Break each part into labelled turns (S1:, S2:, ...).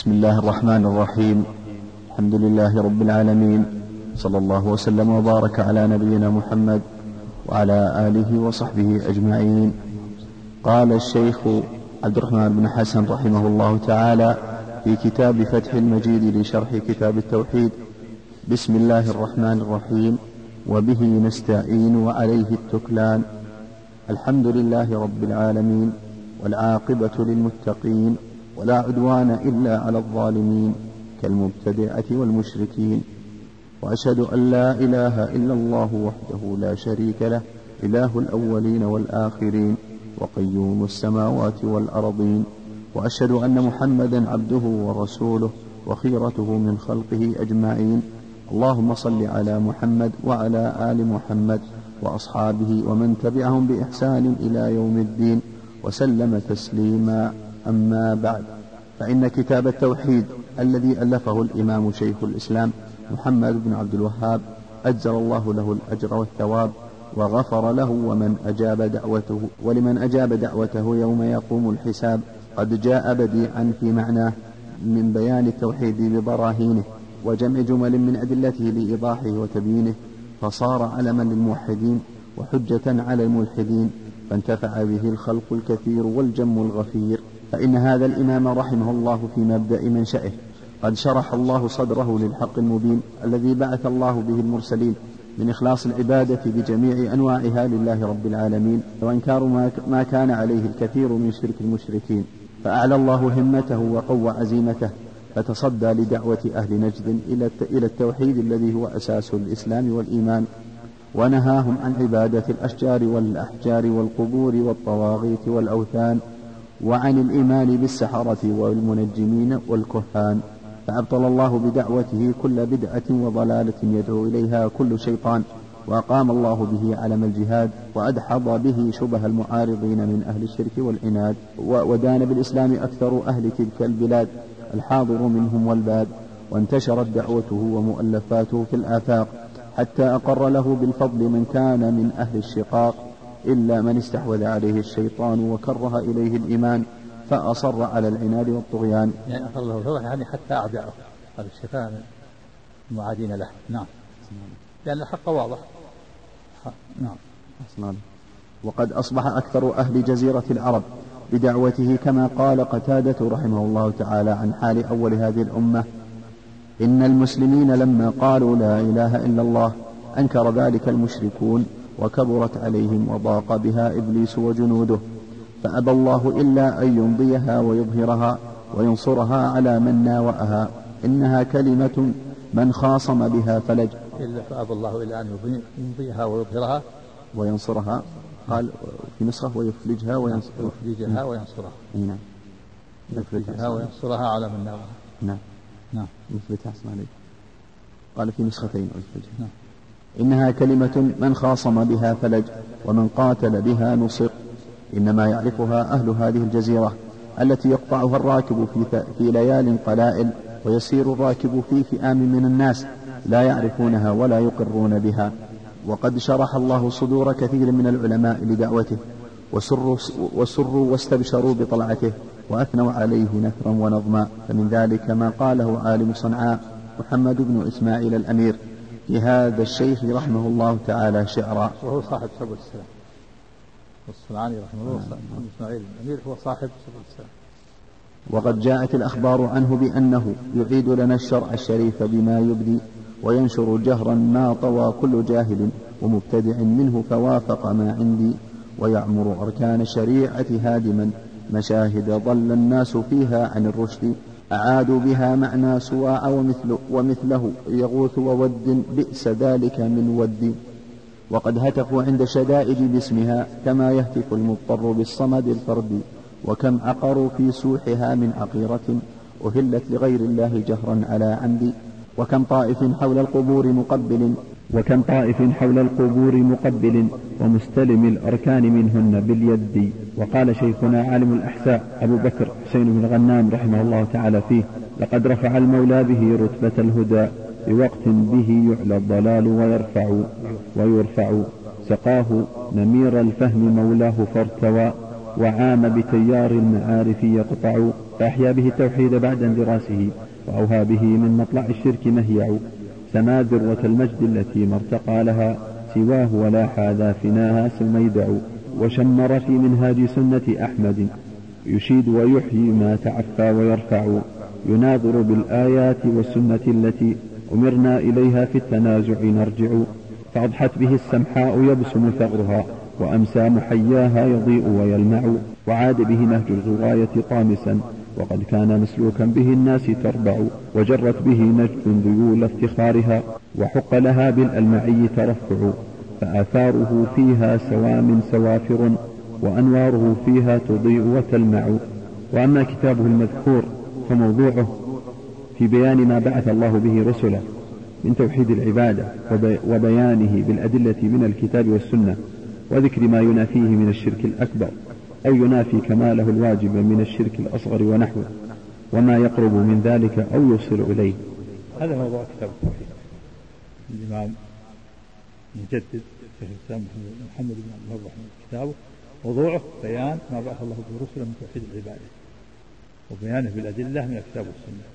S1: بسم الله الرحمن الرحيم. الحمد لله رب العالمين. صلى الله وسلم وبارك على نبينا محمد وعلى آله وصحبه أجمعين. قال الشيخ عبد الرحمن بن حسن رحمه الله تعالى في كتاب فتح المجيد لشرح كتاب التوحيد بسم الله الرحمن الرحيم. وبه نستعين وعليه التكلان. الحمد لله رب العالمين والعاقبة للمتقين. ولا عدوان إلا على الظالمين كالمبتدعة والمشركين. وأشهد أن لا إله إلا الله وحده لا شريك له إله الأولين والآخرين وقيوم السماوات والأرضين. وأشهد أن محمدا عبده ورسوله وخيرته من خلقه أجمعين. اللهم صل على محمد وعلى آل محمد وأصحابه ومن تبعهم بإحسان إلى يوم الدين وسلم تسليما. أما بعد فإن كتاب التوحيد الذي ألفه الإمام شيخ الإسلام محمد بن عبد الوهاب أجزل الله له الأجر والثواب وغفر له ومن أجاب دعوته ولمن أجاب دعوته يوم يقوم الحساب قد جاء بديعا في معناه من بيان التوحيد ببراهينه وجمع جمل من أدلته لإيضاحه وتبيينه فصار علما للموحدين وحجة على الملحدين فانتفع به الخلق الكثير والجم الغفير. فإن هذا الإمام رحمه الله في مبدأ منشأه. قد شرح الله صدره للحق المبين الذي بعث الله به المرسلين من إخلاص العبادة بجميع أنواعها لله رب العالمين. وإنكار ما كان عليه الكثير من شرك المشركين. فأعلى الله همته وقوى عزيمته. فتصدى لدعوة أهل نجد إلى التوحيد الذي هو أساس الإسلام والإيمان. ونهاهم عن عبادة الأشجار والأحجار والقبور والطواغيت والأوثان. وعن الإيمان بالسحرة والمنجمين والكهان فأبطل الله بدعوته كل بدعة وضلالة يدعو إليها كل شيطان وأقام الله به علم الجهاد وأدحض به شبه المعارضين من أهل الشرك والعناد ودان بالإسلام أكثر أهل تلك البلاد الحاضر منهم والباد وانتشرت دعوته ومؤلفاته في الآفاق حتى أقر له بالفضل من كان من أهل الشقاق. إلا من استحوذ عليه الشيطان وكره إليه الإيمان فأصر على العناد والطغيان.
S2: يعني أقر له الفضل يعني حتى أعداءه قال الشيطان المعادين له. نعم. لأن الحق واضح.
S1: نعم. وقد أصبح أكثر أهل جزيرة العرب بدعوته كما قال قتادة رحمه الله تعالى عن حال أول هذه الأمة. إن المسلمين لما قالوا لا إله إلا الله أنكر ذلك المشركون. وكبرت عليهم وضاق بها إبليس وجنوده فأبى الله إلا أن يمضيها ويظهرها وينصرها على من ناوأها. إنها كلمة من خاصم بها فلج.
S2: إلا فأبى الله إلا أن يمضيها ويظهرها.
S1: وينصرها قال في نسخة ويفلجها وينصرها.
S2: يفلجها وينصرها.
S1: نعم.
S2: يفلجها. وينصرها على من ناوأها.
S1: نعم.
S2: نعم.
S1: يثبتها أحسن عليك قال في نسختين ويفلجها.
S2: نعم.
S1: إنها كلمة من خاصم بها فلج ومن قاتل بها نصر إنما يعرفها أهل هذه الجزيرة التي يقطعها الراكب في, في ليال قلائل ويسير الراكب في فئام من الناس لا يعرفونها ولا يقرون بها. وقد شرح الله صدور كثير من العلماء لدعوته وسروا, وسروا واستبشروا بطلعته وأثنوا عليه نثرا ونظما. فمن ذلك ما قاله عالم صنعاء محمد بن إسماعيل الأمير. في هذا الشيخ رحمه الله تعالى شعرا.
S2: وهو صاحب سبل السلام. الصنعاني رحمه الله محمد إسماعيل الأمير هو صاحب سبل السلام.
S1: وقد جاءت الأخبار عنه بأنه يعيد لنا الشرع الشريف بما يبدي وينشر جهرا ما طوى كل جاهل ومبتدع منه فوافق ما عندي ويعمر أركان الشريعة هادما مشاهد ضل الناس فيها عن الرشد أعادوا بها معنى سواع ومثل ومثله يغوث وود بئس ذلك من ود. وقد هتفوا عند الشدائد باسمها كما يهتف المضطر بالصمد الفرد وكم عقروا في سوحها من عقيرة أهلت لغير الله جهرا على عمد. وكم طائف حول القبور مقبل وكم طائف حول القبور مقبل ومستلم الأركان منهن باليد. وقال شيخنا عالم الأحساء أبو بكر حسين بن غنام رحمه الله تعالى فيه لقد رفع المولى به رتبة الهدى بوقت به يعلى الضلال ويرفع ويرفع. سقاه نمير الفهم مولاه فارتوى وعام بتيار المعارف يقطع. فأحيا به التوحيد بعد اندراسه وأوهى به من مطلع الشرك مهيع. سما ذروة المجد التي ما ارتقى لها سواه ولا حاذا فناها سميدع وشمر في منهاج سنة أحمد. يشيد ويحيي ما تعفى ويرفع. يناظر بالآيات والسنة التي أمرنا إليها في التنازع نرجع. فأضحت به السمحاء يبسم ثغرها وأمسى محياها يضيء ويلمع. وعاد به نهج الغواية طامسا. وقد كان مسلوكا به الناس تربع وجرت به نجد ذيول افتخارها وحق لها بالألمعي ترفع فآثاره فيها سوام سوافر وأنواره فيها تضيء وتلمع. وأما كتابه المذكور فموضوعه في بيان ما بعث الله به رسله من توحيد العبادة وبيانه بالأدلة من الكتاب والسنة وذكر ما ينافيه من الشرك الأكبر. أو ينافي كماله الواجب من الشرك الأصغر ونحوه وما يقرب من ذلك أو يوصل إليه.
S2: هذا موضوع كتاب التوحيد. الإمام المجدد شيخ الإسلام محمد بن عبد الله الرحمن كتابه موضوعه بيان ما بعث الله به رسله من توحيد العبادة وبيانه بالأدلة من الكتاب والسنة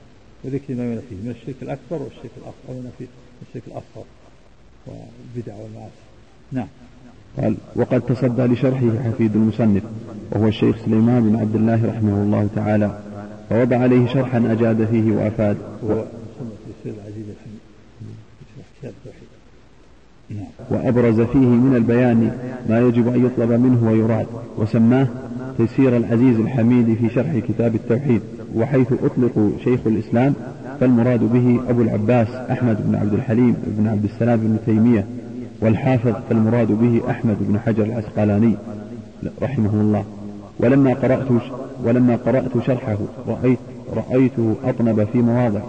S2: وذكر ما ينافيه من الشرك الأكبر والشرك الأصغر وينافي الشرك الأصغر والبدع والمعاصي. نعم.
S1: قال وقد تصدى لشرحه حفيد المصنف وهو الشيخ سليمان بن عبد الله رحمه الله تعالى فوضع عليه شرحا أجاد فيه وأفاد.
S2: و...
S1: وأبرز فيه من البيان ما يجب أن يطلب منه ويراد وسماه تيسير العزيز الحميد في شرح كتاب التوحيد وحيث أطلق شيخ الإسلام فالمراد به أبو العباس أحمد بن عبد الحليم بن عبد السلام بن تيمية والحافظ فالمراد به أحمد بن حجر العسقلاني رحمه الله. ولما قرأت ولما قرأت شرحه رأيت رأيته أطنب في مواضع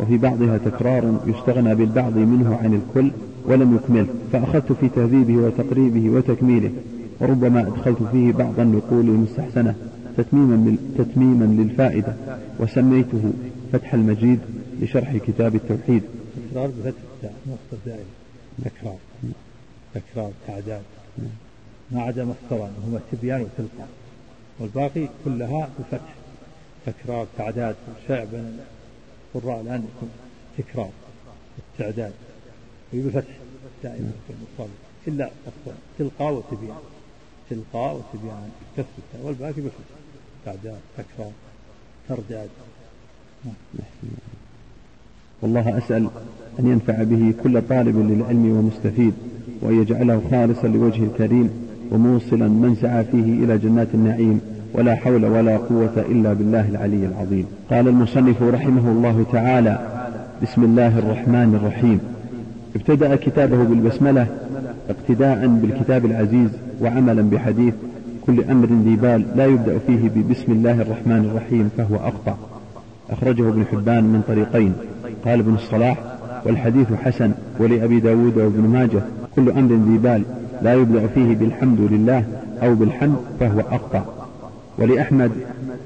S1: وفي بعضها تكرار يستغنى بالبعض منه عن الكل ولم يكمله. فأخذت في تهذيبه وتقريبه وتكميله وربما أدخلت فيه بعض النقول المستحسنة تتميما, تتميما للفائدة وسميته فتح المجيد لشرح كتاب التوحيد.
S2: تكرار بفتح مصدر دائم. تكرار. تكرار تعداد ما عدا مصدران هما تبيان وتلقى والباقي كلها بفتح. تكرار تعداد. شائع بين القراء الآن يكون تكرار التعداد. بفتح. دائما في المصاب إلا تلقى وتبيان. تلقى وتبيان. كسر والباقي بفتح. تعداد. تكرار. ترداد.
S1: والله أسأل. أن ينفع به كل طالب للعلم ومستفيد وأن يجعله خالصا لوجه الكريم وموصلا من سعى فيه إلى جنات النعيم ولا حول ولا قوة إلا بالله العلي العظيم. قال المصنف رحمه الله تعالى بسم الله الرحمن الرحيم. ابتدأ كتابه بالبسملة اقتداء بالكتاب العزيز وعملا بحديث كل أمر ذي بال لا يبدأ فيه ببسم الله الرحمن الرحيم فهو أقطع أخرجه ابن حبان من طريقين. قال ابن الصلاح والحديث حسن ولأبي داود وابن ماجه كل أمر ذي بال لا يبدأ فيه بالحمد لله أو بالحمد فهو أقطع ولأحمد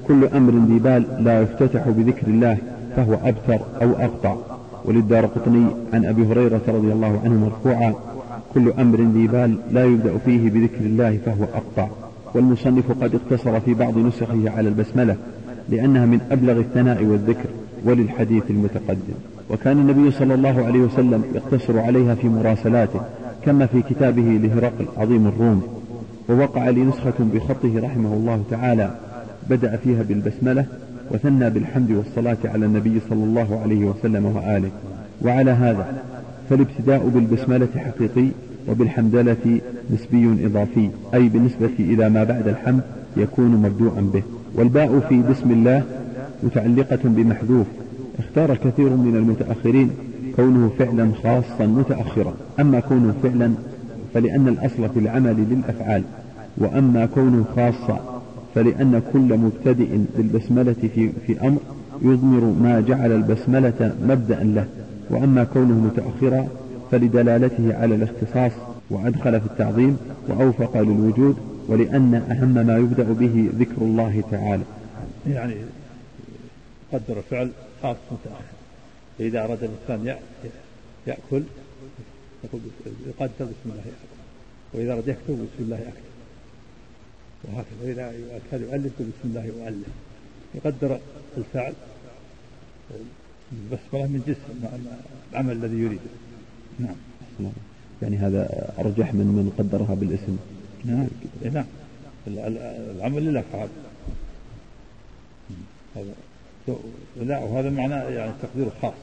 S1: كل أمر ذي بال لا يفتتح بذكر الله فهو أبتر أو أقطع وللدار قطني عن أبي هريرة رضي الله عنه مرفوعا كل أمر ذي بال لا يبدأ فيه بذكر الله فهو أقطع والمصنف قد اقتصر في بعض نسخه على البسملة لأنها من أبلغ الثناء والذكر وللحديث المتقدم. وكان النبي صلى الله عليه وسلم يقتصر عليها في مراسلاته كما في كتابه لهرقل عظيم الروم. ووقع لي نسخة بخطه رحمه الله تعالى. بدأ فيها بالبسملة وثنى بالحمد والصلاة على النبي صلى الله عليه وسلم وآله. وعلى هذا فالابتداء بالبسملة حقيقي وبالحمدلة نسبي إضافي. أي بالنسبة إلى ما بعد الحمد يكون مبدوءا به. والباء في بسم الله متعلقة بمحذوف. اختار كثير من المتأخرين كونه فعلا خاصا متأخرا. أما كونه فعلا فلأن الأصل في العمل للأفعال وأما كونه خاصا فلأن كل مبتدئ بالبسملة في, في أمر يضمر ما جعل البسملة مبدأ له. وأما كونه متأخرا فلدلالته على الاختصاص وأدخل في التعظيم وأوفق للوجود ولأن أهم ما يبدأ به ذكر الله تعالى.
S2: يعني قدر فعل خاص متأخر فإذا أراد الإنسان يأكل يقول يقدر بسم الله يأكل. وإذا أراد يكتب بسم الله يكتب وهكذا. وإذا كان يؤلف بسم الله يؤلف. يقدر الفعل البسملة من جنس العمل الذي يريده نعم.
S1: يعني هذا أرجح من من قدرها بالاسم.
S2: نعم. نعم. العمل للأفعال هذا. لا وهذا معناه يعني تقدير خاص.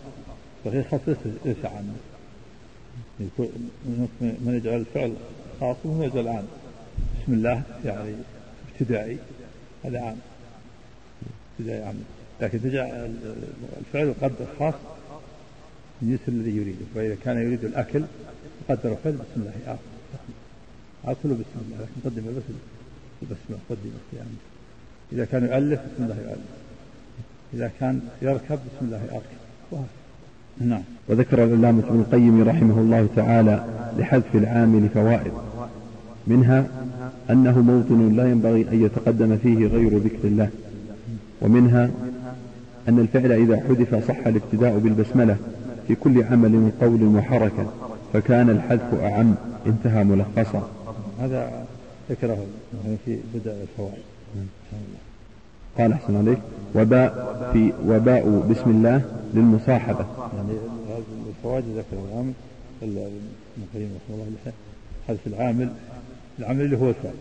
S2: وغير خاص ليس عام من يجعل الفعل خاص ومن يجعل عام. بسم الله يعني ابتدائي هذا عام. ابتدائي عام. لكن تجعل الفعل يقدر خاص من جنس الذي يريده. فإذا كان يريد الأكل قدر فعل بسم الله. آكل آكل بسم الله لكن قدم بس البسمة قدم يعني إذا كان يؤلف بسم الله يؤلف. إذا كان يركب بسم الله أركب نعم.
S1: وذكر العلامة ابن القيم رحمه الله تعالى لحذف العامل فوائد منها أنه موطن لا ينبغي أن يتقدم فيه غير ذكر الله. ومنها أن الفعل إذا حذف صح الابتداء بالبسملة في كل عمل وقول وحركة فكان الحذف أعم انتهى ملخصا.
S2: هذا ذكره في بدء الفوائد.
S1: قال أحسن عليك. وباء في وباء بسم الله للمصاحبة.
S2: يعني الفوائد ذكر العامل ابن القيم رحمه الله حذف العامل العامل اللي هو الفعل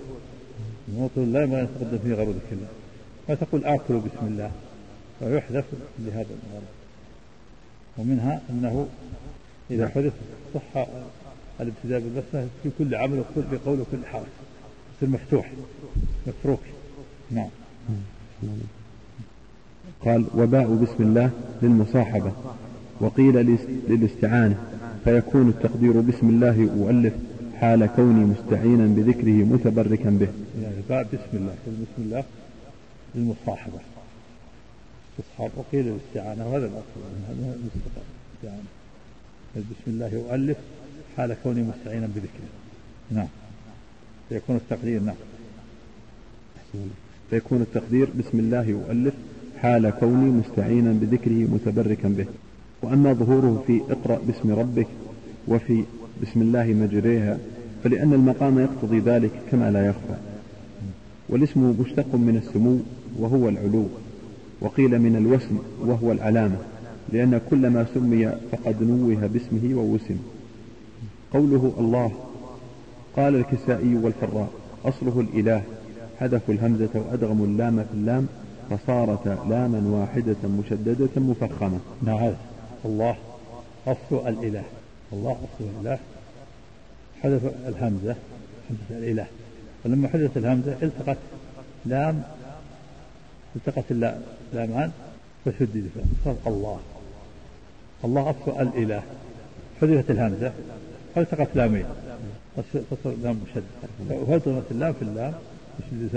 S2: الموطن لا ينبغي أن يتقدم فيه غير ذكر الله. ما تقول آكل بسم الله ويحذف لهذا الغرض ومنها أنه إذا حذف صح الابتداء بالبسمة في كل عمل وكل بقول وكل حرف. يصير مفتوح متروك نعم.
S1: قال وباء بسم الله للمصاحبة. وقيل للاستعانة. فيكون التقدير بسم الله أؤلف حال كوني مستعينا بذكره متبركا به.
S2: يعني باء بسم الله بسم الله للمصاحبة. وقيل الاستعانة وهذا الأصل هذا الاستعانة بسم الله أؤلف حال كوني مستعينا بذكره. نعم. فيكون التقدير نعم.
S1: فيكون التقدير بسم الله يؤلف حال كوني مستعينا بذكره متبركا به. وأما ظهوره في اقرأ باسم ربك وفي بسم الله مجريها فلأن المقام يقتضي ذلك كما لا يخفى. والاسم مشتق من السمو وهو العلو وقيل من الوسم وهو العلامة لأن كل ما سمي فقد نوه باسمه ووسم. قوله الله قال الكسائي والفراء أصله الإله حذفوا الهمزة وأدغموا اللام في اللام فصارت لاما واحدة مشددة مفخمة.
S2: نعم. الله أصل الإله. الله أصل الإله. حذف الهمزة همزة الإله. فلما حذفت الهمزة التقت لام التقت اللامان فشدد صار الله. الله أصل الإله. حذفت الهمزة فالتقت لامين. فصار لام مشددة. وهدمت اللام في اللام؟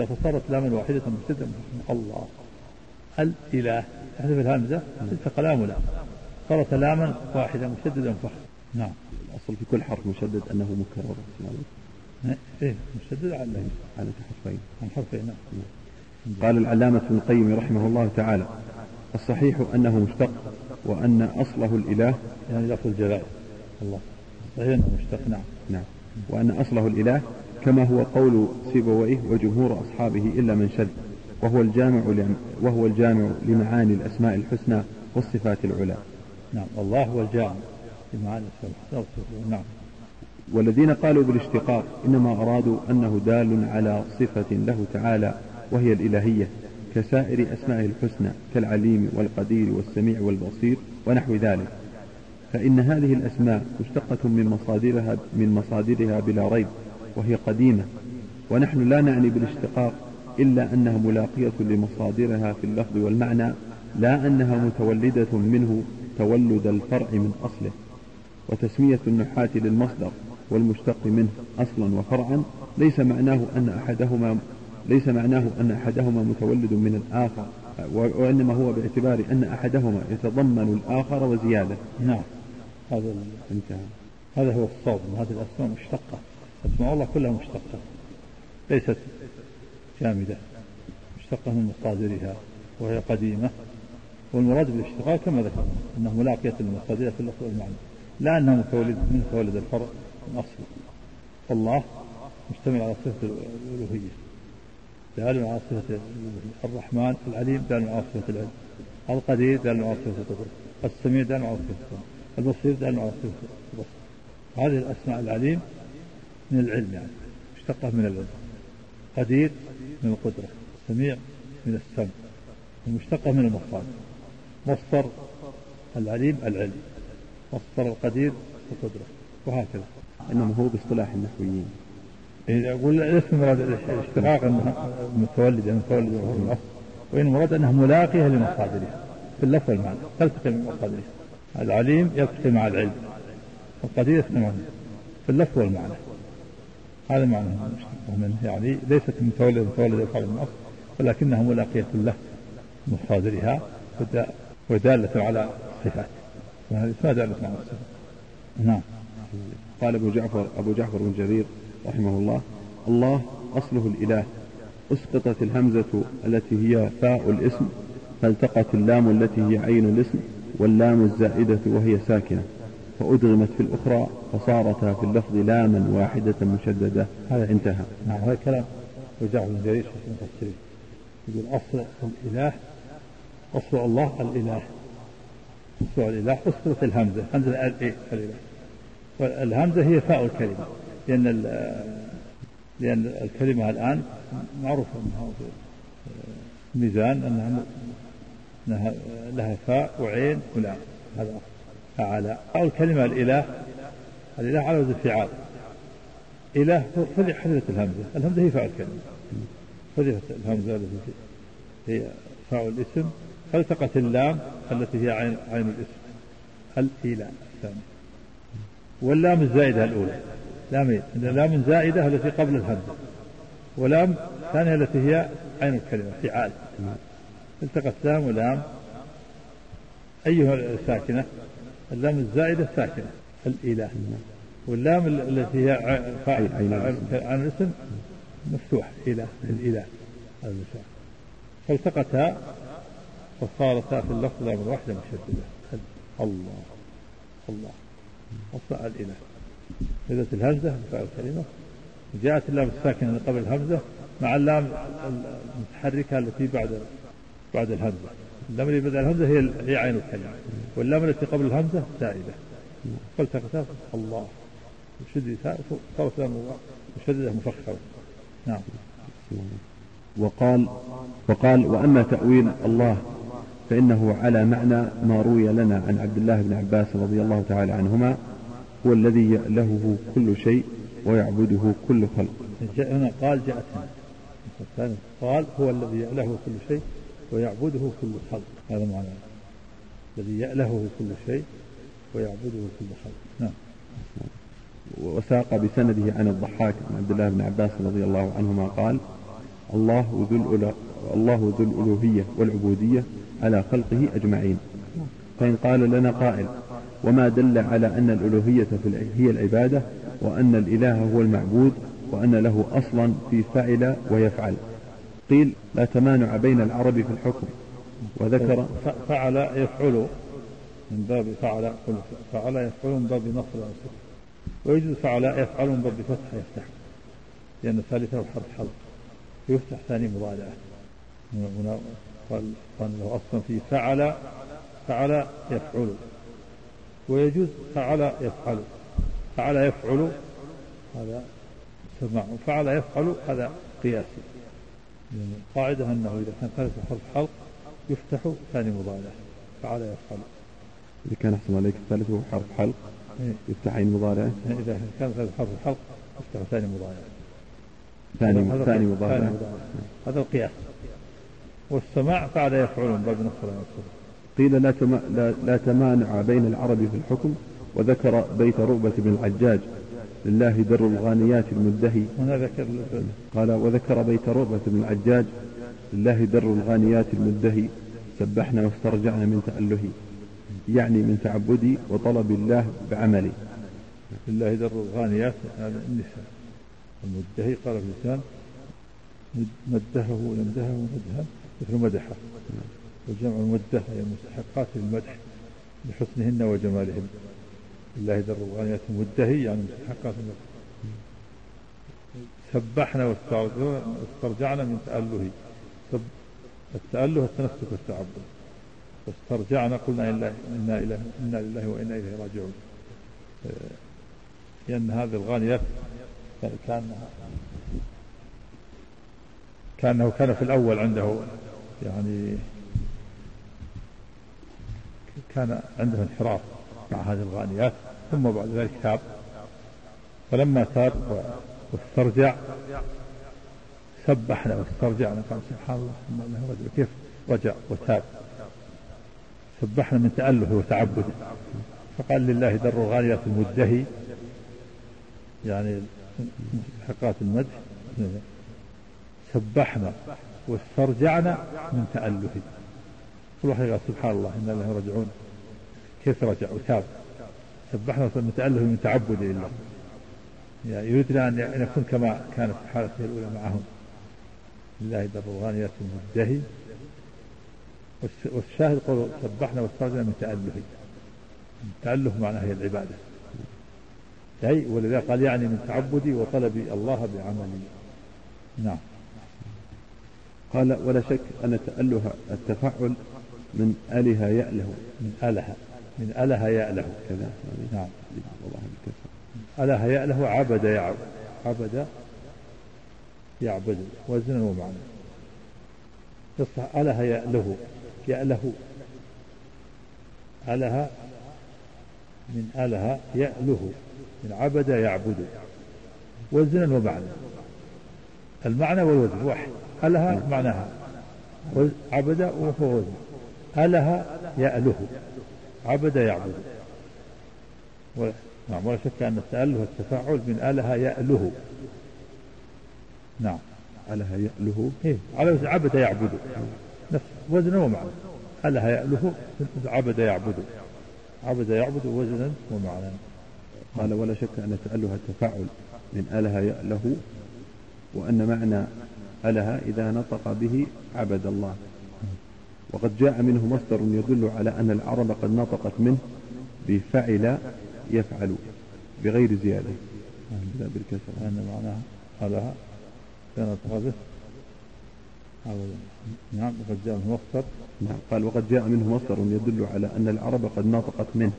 S2: فصارت لاما واحدة مشددة الله. الإله. حذف الهمزة التقى لام لا. صارت لاما واحدة مشددة فخر نعم.
S1: الأصل في كل حرف مشدد أنه مكرر.
S2: إيه مشدد على
S1: على حرفين.
S2: عن حرفين نعم.
S1: قال العلامة ابن القيم رحمه الله تعالى الصحيح أنه مشتق وأن أصله الإله.
S2: يعني لفظ الجلال. الله. صحيح أنه مشتق نعم.
S1: نعم. وأن أصله الإله كما هو قول سيبويه وجمهور أصحابه إلا من شذ وهو الجامع وهو الجامع لمعاني الأسماء الحسنى والصفات العلى.
S2: نعم الله هو الجامع لمعاني الأسماء الحسنى نعم.
S1: والذين قالوا بالاشتقاق إنما أرادوا أنه دال على صفة له تعالى وهي الإلهية كسائر أسمائه الحسنى كالعليم والقدير والسميع والبصير ونحو ذلك. فإن هذه الأسماء مشتقة من مصادرها من مصادرها بلا ريب وهي قديمة ونحن لا نعني بالاشتقاق إلا أنها ملاقية لمصادرها في اللفظ والمعنى لا أنها متولدة منه تولد الفرع من أصله وتسمية النحاة للمصدر والمشتق منه أصلا وفرعا ليس معناه أن أحدهما ليس معناه أن أحدهما متولد من الآخر وإنما هو باعتبار أن أحدهما يتضمن الآخر وزيادة.
S2: نعم. هذا انتهى. هذا هو الصواب هذه الأسماء مشتقة. أسماء الله كلها مشتقة. ليست جامدة مشتقة من مصادرها وهي قديمة. والمراد بالاشتقاق كما ذكرنا أنه ملاقية للمصادر في اللفظ والمعنى لا أنه متولد من تولد الفرع من أصله الله مشتمل على صفة الألوهية. دال على صفة الرحمن العليم دال على صفة العلم. القدير دال على صفة القدرة السميع دال على صفة البصير دال على صفة البصر هذه الأسماء العليم من العلم يعني. مشتقة من العلم؟ قدير من القدرة سميع من السمع المشتقة من المصادر مصدر العليم العلم مصدر القدير القدرة وهكذا.
S1: إنما هو باصطلاح النحويين.
S2: إذا يقول ليس مراد الاشتقاق المتولد المتولد من الأصل وإن مراد أنها ملاقية لمصادرها في اللفظ والمعنى تلتقي من مصادرها العليم يلتقي مع العلم. القدير يلتقي في اللفظ والمعنى هذا معنى منه يعني ليست متولد متولد يفعل من الأصل ولكنها ملاقية له مصادرها ودالة على الصفات وهذه اسمها دالة على الصفات. نعم.
S1: قال أبو جعفر أبو جعفر بن جرير رحمه الله الله أصله الإله أسقطت الهمزة التي هي فاء الاسم فالتقت اللام التي هي عين الاسم واللام الزائدة وهي ساكنة. فأدغمت في الأخرى فصارتا في اللفظ لاما واحدة مشددة. هذا انتهى.
S2: نعم هذا كلام وجعل بن جرير في المفسرين يقول أصل الإله أصل الله الإله. أصل الإله أسقطت الهمزة. همزة الإله والهمزة هي فاء الكلمة. لأن لأن الكلمة الآن معروفة أنها ميزان أنها لها فاء وعين ولام. هذا فعل أو الكلمة الإله الإله على وزن فعال إله حذفت الهمزة. الهمزة هي فاء الكلمة حذفت الهمزة التي هي فاء الاسم. فالتقت اللام التي هي عين عين الاسم. الإله. الثاني واللام الزائدة الأولى. لامين لام زائدة التي قبل الهمزة. ولام الثانية التي هي عين الكلمة فعال. التقت لام ولام. أيها الساكنة اللام الزائدة ساكنة الإله. واللام التي هي عن الاسم مفتوح إله الإله. هذا فالتقتا فصارتا في اللفظ لام واحدة مشددة الله. الله. أصبح الإله. إذا الهمزة فعل الكلمة. جاءت اللام الساكنة قبل الهمزة مع اللام المتحركة التي بعد بعد الهمزة. اللام اللي بدأ الهمزة هي هي عين الكلمة. واللام التي قبل الهمزة زائدة. فالتقتا الله. شدد صارت لام مشددة مفخرة نعم.
S1: وقال وقال وأما تأويل الله فإنه على معنى ما روي لنا عن عبد الله بن عباس رضي الله تعالى عنهما هو الذي يألهه كل شيء ويعبده كل خلق.
S2: هنا قال جاءت قال هو الذي يألهه كل شيء ويعبده كل خلق هذا معنى الذي يألهه كل شيء ويعبده كل خلق نعم.
S1: وساق بسنده عن الضحاك عن عبد الله بن عباس رضي الله عنهما قال الله ذو الله ذو الألوهية والعبودية على خلقه أجمعين. فإن قال لنا قائل وما دل على أن الألوهية هي العبادة وأن الإله هو المعبود وأن له أصلا في فعل ويفعل؟ قيل لا تمانع بين العرب في الحكم. وذكر
S2: فعل يفعل من باب فعل فعل يفعل من باب نصر ويجوز فعل يفعل من باب فتح يفتح. لأن ثالثه حرف. حلق يفتح ثاني مضارعة. قال قال له أصلا في فعل فعل يفعل. ويجوز فعل يفعل. فعل يفعل هذا سماع فعل يفعل هذا قياسي القاعدة أنه إذا كان ثالث حرف حلق يفتح ثاني مضارع فعل يفعل.
S1: إذا كان أحسن عليك الثالث هو حرف حلق إيه؟ يفتح عين مضارع؟
S2: إذا كان ثالث حرف حلق يفتح ثاني مضارع.
S1: ثاني ثاني مضارع.
S2: هذا القياس. والسماع فعل يفعل من باب نصر
S1: قيل لا, تما لا, لا تمانع بين العرب في الحكم وذكر بيت رؤبة بن الحجاج. لله در الغانيات المدهي
S2: هنا ذكر
S1: قال وذكر بيت رؤبة بن الحجاج لله در الغانيات المدهي سبحنا واسترجعنا من تألهي يعني من تعبدي وطلب الله بعملي.
S2: لله در الغانيات هذا النساء. المدهي قال في اللسان مدهه يمدهه مدها مثل مدحه. وجمع المدة هي المستحقات للمدح بحسنهن وجمالهن. لله در الغانيات مدهي يعني المدح سبحنا واسترجعنا من تأله التأله التنسك والتعبد. واسترجعنا قلنا إنا إله إنا لله وإنا إليه راجعون. لأن هذه الغانيات كأنها كأنه كان في الأول عنده يعني كان عنده انحراف. مع هذه الغانيات ثم بعد ذلك تاب. فلما تاب واسترجع سبحنا واسترجعنا قال سبحان الله إنه رجع. كيف؟ رجع وتاب. سبحنا من تأله وتعبده. فقال لله در غالية المدهي يعني حقات المدح. سبحنا واسترجعنا من تأله. كل واحد قال سبحان الله إنا الله رجعون كيف رجع؟ وتاب. سبحنا من تأله من تعبد لله. يعني يريدنا أن يكون كما كانت حالته الأولى معهم. لله غانية المدهي والشاهد قول سبحنا واسترجعنا من تأله التأله معناه هي العبادة. أي ولذا قال يعني من تعبدي وطلبي الله بعملي. نعم.
S1: قال ولا شك أن تأله التفعل من أله يأله
S2: من أله من أله يأله
S1: كذا.
S2: نعم. والله أله يأله عبد يعبد. عبد يعبد. وزنا ومعنى يصح أله يأله يأله. أله من أله يأله. من عبد يعبد. وزنا ومعنى المعنى والوزن. واحد. أله معناها. عبد وهو وزن. أله يأله. عبد يعبد نعم ولا شك أن التأله التفاعل من أله يأله نعم.
S1: أله يأله
S2: إيه على عبد يعبد. نفس وزنا ومعنى أله يأله عبد يعبد. عبد يعبد وزنا ومعنى
S1: قال ولا شك أن تأله التفاعل من أله يأله وأن معنى أله إذا نطق به عبد الله. وقد جاء منه مصدر يدل على أن العرب قد نطقت منه بفعل يفعل بغير زيادة.
S2: لا بالكسر أن معناها أله كانت هذه نعم وقد جاء منه مصدر.
S1: نعم قال وقد جاء منه مصدر يدل على أن العرب قد نطقت منه.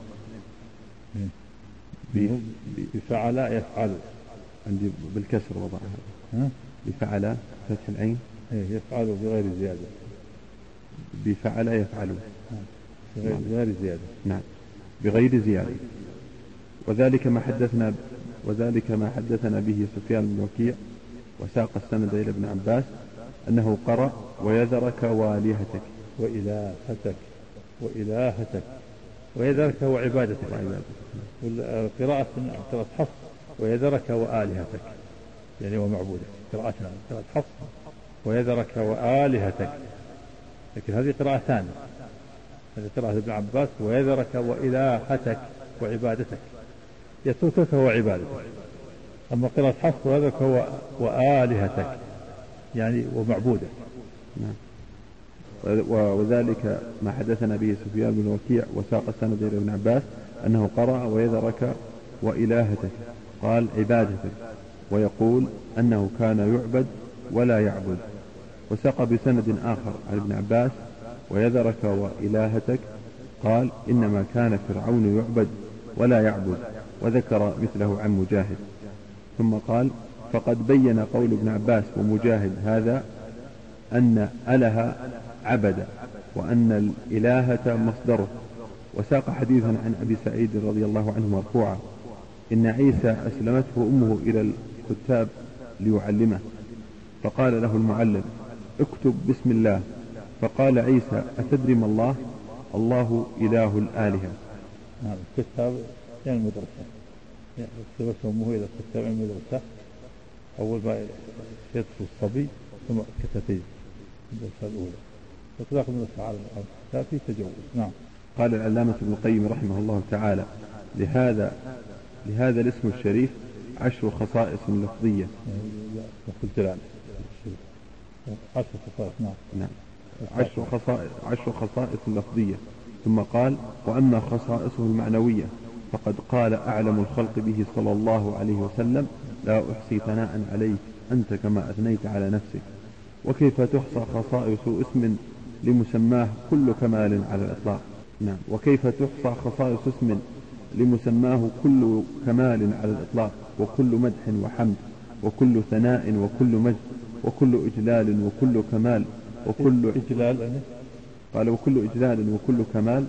S2: بفعل يفعل.
S1: عندي بالكسر وضعها بفعل فتح العين.
S2: إيه يفعل بغير زيادة.
S1: بفعل يفعل
S2: بغير زيادة.
S1: نعم. بغير زيادة. وذلك ما حدثنا وذلك ما حدثنا به سفيان بن وكيع وساق السند إلى ابن عباس أنه قرأ ويذرك والهتك
S2: وإلهتك وإلهتك ويذرك وعبادتك. قراءة قراءة حفص ويذرك وآلهتك. يعني ومعبودك قراءتنا قراءة حفص ويذرك وآلهتك. لكن هذه قراءة ثانية. هذه قراءة ابن عباس ويذرك وإلهتك وعبادتك. يتركك وعبادتك أما قراءة حفص ويذرك وآلهتك. يعني ومعبودك
S1: نعم. وذلك ما حدثنا به سفيان بن وكيع وساق السند إلى ابن عباس أنه قرأ ويذرك وإلهتك قال عبادتك ويقول أنه كان يعبد ولا يعبد. وساق بسند آخر عن ابن عباس ويذرك وإلهتك قال إنما كان فرعون يعبد ولا يعبد وذكر مثله عن مجاهد. ثم قال فقد بين قول ابن عباس ومجاهد هذا أن أله عبد وأن الإلهة مصدره. وساق حديثا عن أبي سعيد رضي الله عنه مرفوعا إن عيسى أسلمته أمه إلى الكتاب ليعلمه. فقال له المعلم اكتب بسم الله. فقال عيسى أتدري ما الله؟ الله إله الآلهة.
S2: نعم الكتاب يعني المدرسة. يعني اكتبته أمه إلى الكتاب المدرسة. أول ما يدخل الصبي ثم كتتين المدرسة الأولى. إطلاق المدرسة على لا في تجوز. نعم.
S1: قال العلامة ابن القيم رحمه الله تعالى لهذا لهذا الاسم الشريف عشر خصائص لفظية.
S2: جلالة عشر خصائص نعم.
S1: نعم. عشر خصائص عشر خصائص لفظية. ثم قال وأما خصائصه المعنوية فقد قال أعلم الخلق به صلى الله عليه وسلم لا أحصي ثناء عليك أنت كما أثنيت على نفسك. وكيف تحصى خصائص اسم لمسماه كل كمال على الإطلاق؟ نعم. وكيف تحصى خصائص اسم لمسماه كل كمال على الإطلاق؟ وكل مدح وحمد وكل ثناء وكل مجد. وكل إجلال وكل كمال وكل
S2: إجلال
S1: قال وكل إجلال وكل كمال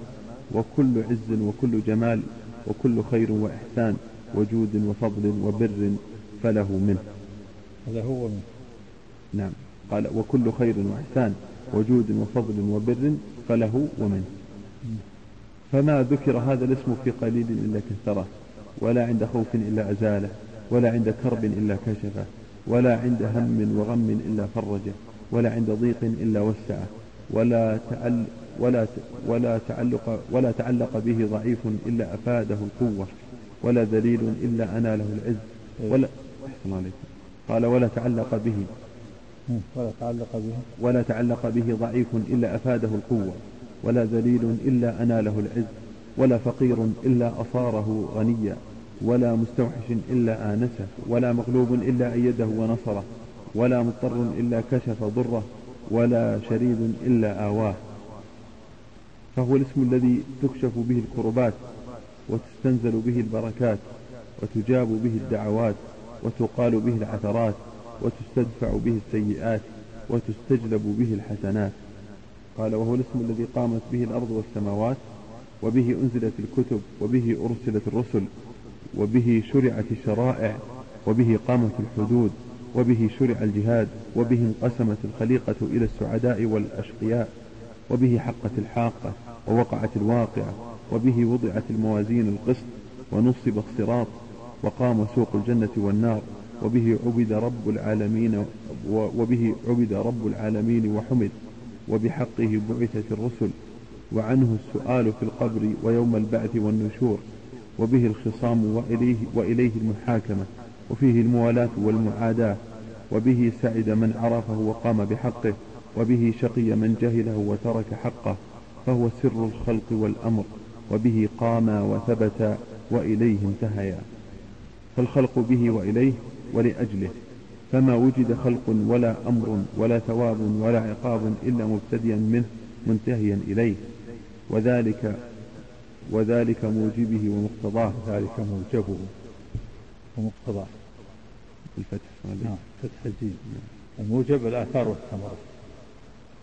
S1: وكل عز وكل جمال وكل خير وإحسان وجود وفضل وبر فله منه.
S2: هذا هو منه
S1: نعم. قال وكل خير وإحسان وجود وفضل وبر فله ومنه. فما ذكر هذا الاسم في قليل إلا كثره ولا عند خوف إلا أزاله ولا عند كرب إلا كشفه. ولا عند هم وغم إلا فرجه ولا عند ضيق إلا وسعه ولا تعل ولا ولا تعلق ولا تعلق به ضعيف إلا أفاده القوة ولا ذليل إلا أناله العز ولا أحسن عليكم. قال ولا تعلق به
S2: ولا تعلق به.
S1: ولا تعلق به ضعيف إلا أفاده القوة ولا ذليل إلا أناله العز ولا فقير إلا أصاره غنيا. ولا مستوحش إلا آنسه ولا مغلوب إلا أيده ونصره ولا مضطر إلا كشف ضره ولا شريد إلا آواه. فهو الاسم الذي تكشف به الكربات وتستنزل به البركات وتجاب به الدعوات وتقال به العثرات وتستدفع به السيئات وتستجلب به الحسنات. قال وهو الاسم الذي قامت به الأرض والسماوات وبه أنزلت الكتب وبه أرسلت الرسل وبه شرعت الشرائع وبه قامت الحدود وبه شرع الجهاد وبه انقسمت الخليقة إلى السعداء والأشقياء وبه حقت الحاقة ووقعت الواقعة وبه وضعت الموازين القسط ونصب الصراط وقام سوق الجنة والنار وبه عبد رب العالمين وبه عبد رب العالمين وحمد وبحقه بعثت الرسل وعنه السؤال في القبر ويوم البعث والنشور. وبه الخصام وإليه, وإليه المحاكمة وفيه الموالاة والمعاداة وبه سعد من عرفه وقام بحقه وبه شقي من جهله وترك حقه فهو سر الخلق والأمر وبه قاما وثبتا وإليه انتهيا. فالخلق به وإليه ولأجله فما وجد خلق ولا أمر ولا ثواب ولا عقاب إلا مبتديا منه منتهيا إليه. وذلك وذلك موجبه ومقتضاه
S2: ذلك موجبه ومقتضاه.
S1: الفتح
S2: نعم فتح الجيم. الموجب الآثار والثمرة.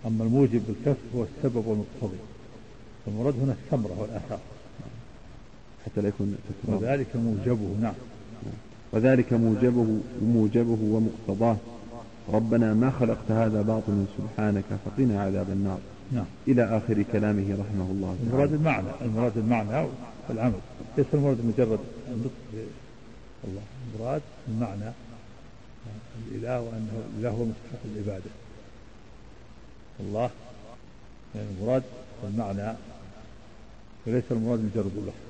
S2: أما الموجب بالكسر هو السبب والمقتضي. المراد هنا الثمرة والآثار.
S1: حتى لا يكون
S2: وذلك موجبه نعم.
S1: وذلك موجبه موجبه ومقتضاه. ربنا ما خلقت هذا باطلا سبحانك فقنا عذاب النار.
S2: نعم.
S1: إلى آخر كلامه رحمه الله تعالى.
S2: المراد المعنى المراد المعنى والعمل ليس المراد مجرد النطق الله. المراد المعنى الإله وأنه الإله هو مستحق العبادة. الله يعني المراد المعنى وليس المراد مجرد اللفظ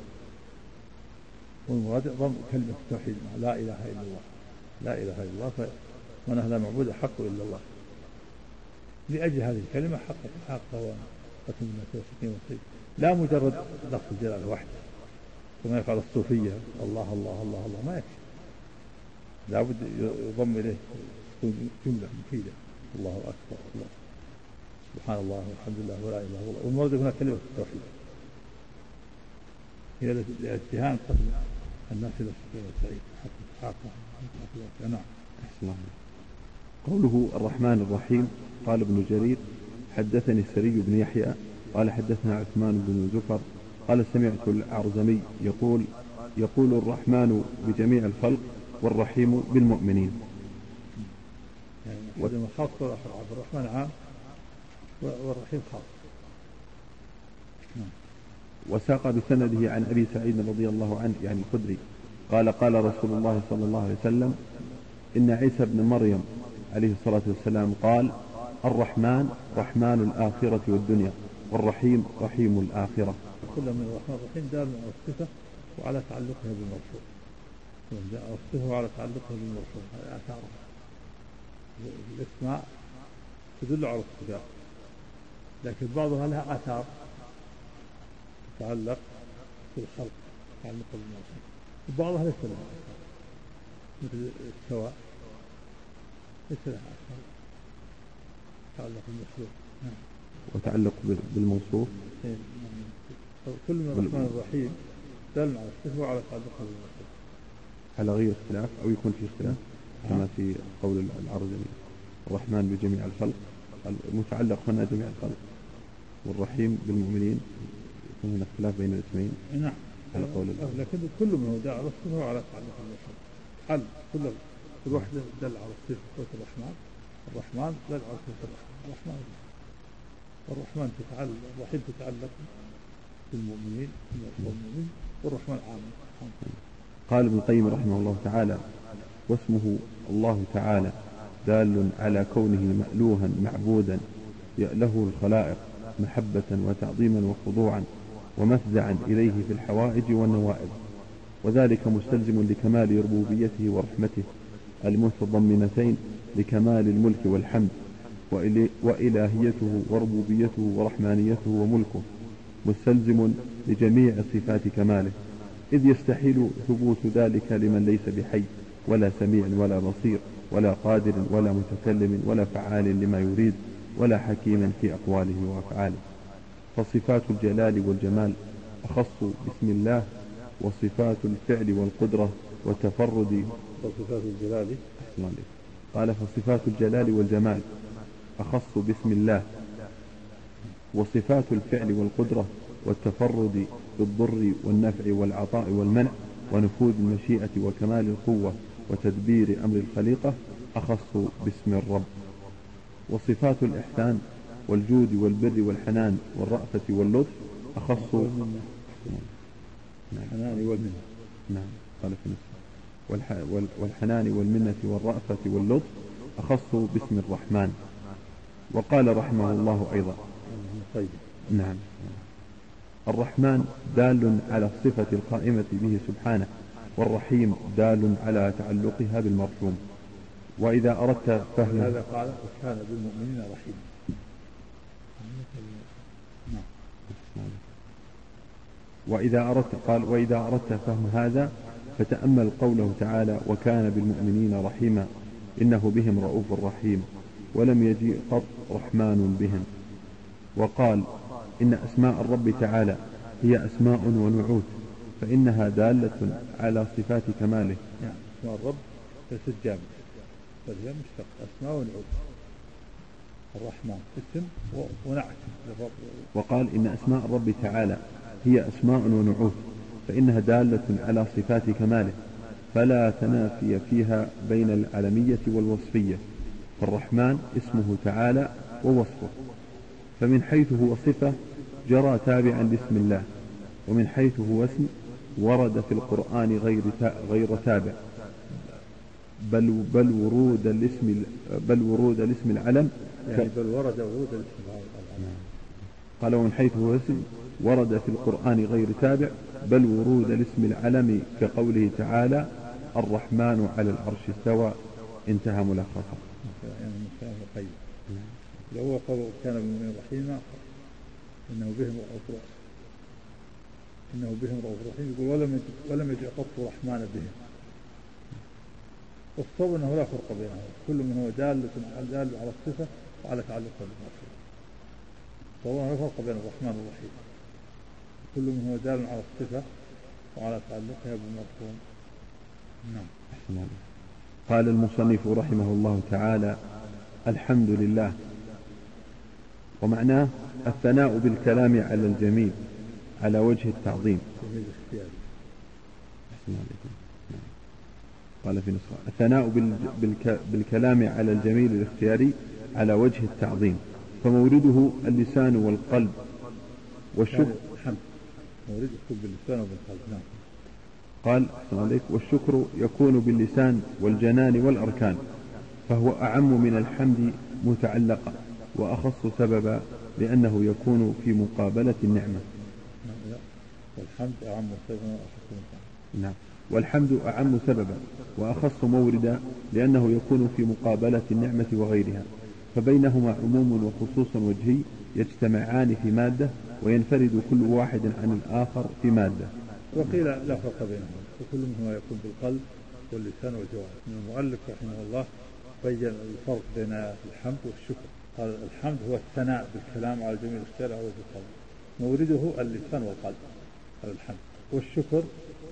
S2: والمراد ضم كلمة التوحيد لا إله إلا الله. لا إله إلا الله فمن لا معبود حق إلا الله. لأجل هذه الكلمة حقق الحق وقسم الناس والسكين لا مجرد لفظ الجلالة وحده كما يفعل الصوفية. الله الله الله الله ما يكفي. لابد يضم إليه جملة مفيدة. الله أكبر الله. سبحان الله والحمد لله ولا إله إلا الله. والمراد هنا كلمة التوحيد. هي الاتهام قتل الناس إلى السكين والسعيد. حق الحق نعم.
S1: قوله الرحمن الرحيم. قال ابن جرير حدثني السري بن يحيى قال حدثنا عثمان بن زفر قال سمعت الأعرزمي يقول يقول الرحمن بجميع الخلق والرحيم بالمؤمنين
S2: يعني خاص الرحمن عام والرحيم خاص
S1: نعم. وساق بسنده عن أبي سعيد رضي الله عنه يعني الخدري قال قال رسول الله صلى الله عليه وسلم إن عيسى بن مريم عليه الصلاة والسلام قال الرحمن رحمن الآخرة والدنيا والرحيم رحيم الآخرة.
S2: كل من الرحمن الرحيم دال على الصفة وعلى تعلقها بالمرفوع الصفة وعلى تعلقها بالمرفوع هذه آثار. الأسماء تدل على الصفات لكن بعضها لها آثار تتعلق بالخلق متعلقة بالمرفوع وبعضها ليس لها مثل السواء ليس لها أثر تعلق بالمخلوق نعم.
S1: وتعلق بالموصوف
S2: إيه، نعم. كل من الرحمن الرحيم دل على الصفة وعلى تعلقها بالمخلوق
S1: على غير اختلاف أو يكون في اختلاف؟ كما نعم. في قول العرض الرحمن بجميع الخلق المتعلق هنا جميع الخلق. والرحيم بالمؤمنين يكون هناك اختلاف بين الاسمين
S2: نعم. على قول الله لكن كل من هو على الصفة وعلى تعلق البشر حل كل واحد دل على صفة الرحمن. الرحمن على صفة الرحمن. الرحمن والرحمن تتعلق الرحيم تتعلق بالمؤمنين بالمؤمنين والرحمن عام
S1: قال ابن القيم رحمه الله تعالى واسمه الله تعالى دال على كونه مألوها معبودا يأله الخلائق محبة وتعظيما وخضوعا ومفزعا إليه في الحوائج والنوائب وذلك مستلزم لكمال ربوبيته ورحمته المتضمنتين لكمال الملك والحمد وإلهيته وربوبيته ورحمانيته وملكه مستلزم لجميع صفات كماله إذ يستحيل ثبوت ذلك لمن ليس بحي ولا سميع ولا بصير ولا قادر ولا متكلم ولا فعال لما يريد ولا حكيم في أقواله وأفعاله. فصفات الجلال والجمال أخص باسم الله وصفات الفعل والقدرة والتفرد.
S2: وصفات الجلال.
S1: قال فصفات الجلال والجمال أخص باسم الله. وصفات الفعل والقدرة والتفرد بالضر والنفع والعطاء والمنع ونفوذ المشيئة وكمال القوة وتدبير أمر الخليقة أخص باسم الرب. وصفات الإحسان والجود والبر والحنان والرأفة واللطف أخص
S2: الحنان والمنة
S1: نعم قال في والحنان والمنة والرأفة واللطف أخص باسم الرحمن. وقال رحمه الله أيضا.
S2: طيب.
S1: نعم. الرحمن دال على الصفة القائمة به سبحانه والرحيم دال على تعلقها بالمرحوم. وإذا أردت فهم
S2: هذا قال وكان بالمؤمنين رحيما
S1: وإذا أردت قال وإذا أردت فهم هذا فتأمل قوله تعالى وكان بالمؤمنين رحيما إنه بهم رؤوف رحيم ولم يجيء قط رحمن بهم. وقال إن أسماء الرب تعالى هي أسماء ونعوت فإنها دالة على صفات كماله.
S2: يعني أسماء الرب ليست جامد بل هي مشتق. أسماء ونعوت. الرحمن. اسم ونعت. للرب
S1: وقال إن أسماء الرب تعالى هي أسماء ونعوت. فإنها دالة على صفات كماله فلا تنافي فيها بين العلمية والوصفية. فالرحمن اسمه تعالى ووصفه. فمن حيث هو صفة جرى تابعا لاسم الله ومن حيث هو اسم ورد في القرآن غير غير تابع. بل بل ورود الاسم بل ورود الاسم العلم
S2: يعني بل ورد ورود الاسم. العلم
S1: قال ومن حيث هو اسم ورد في القرآن غير تابع بل ورود الاسم العلم كقوله تعالى الرحمن على العرش استوى. انتهى ملخصا
S2: لو قول كان من رحيما إنه بهم رؤوف إنه بهم رؤوف رحيم. يقول ولم ولم يجع قط رحمن بهم والصواب إنه لا فرق بينهم كل من هو دال دال على الصفة وعلى تعلقها بالمرفوع الصواب لا فرق بين الرحمن والرحيم. كل من هو دال على الصفة وعلى تعلقها بالمرفوع
S1: نعم. قال المصنف رحمه الله تعالى الحمد لله. ومعناه الثناء بالكلام على الجميل على وجه التعظيم. قال في نسخة الثناء بالكلام على الجميل الاختياري على وجه التعظيم. فمورده اللسان والقلب والشكر
S2: الحمد مورده باللسان والقلب نعم
S1: قال عليك والشكر يكون باللسان والجنان والأركان فهو أعم من الحمد متعلقا وأخص سببا لأنه يكون في مقابلة النعمة.
S2: والحمد أعم سببا.
S1: نعم. والحمد أعم سببا وأخص موردا لأنه يكون في مقابلة النعمة وغيرها فبينهما عموم وخصوص وجهي يجتمعان في مادة وينفرد كل واحد عن الآخر في مادة.
S2: وقيل لا فرق بينهما وكل منهما يكون بالقلب واللسان والجوارح. المؤلف رحمه الله بين الفرق بين الحمد والشكر. قال الحمد هو الثناء بالكلام على جميع الاشياء على وجه القلب مورده اللسان والقلب الحمد. والشكر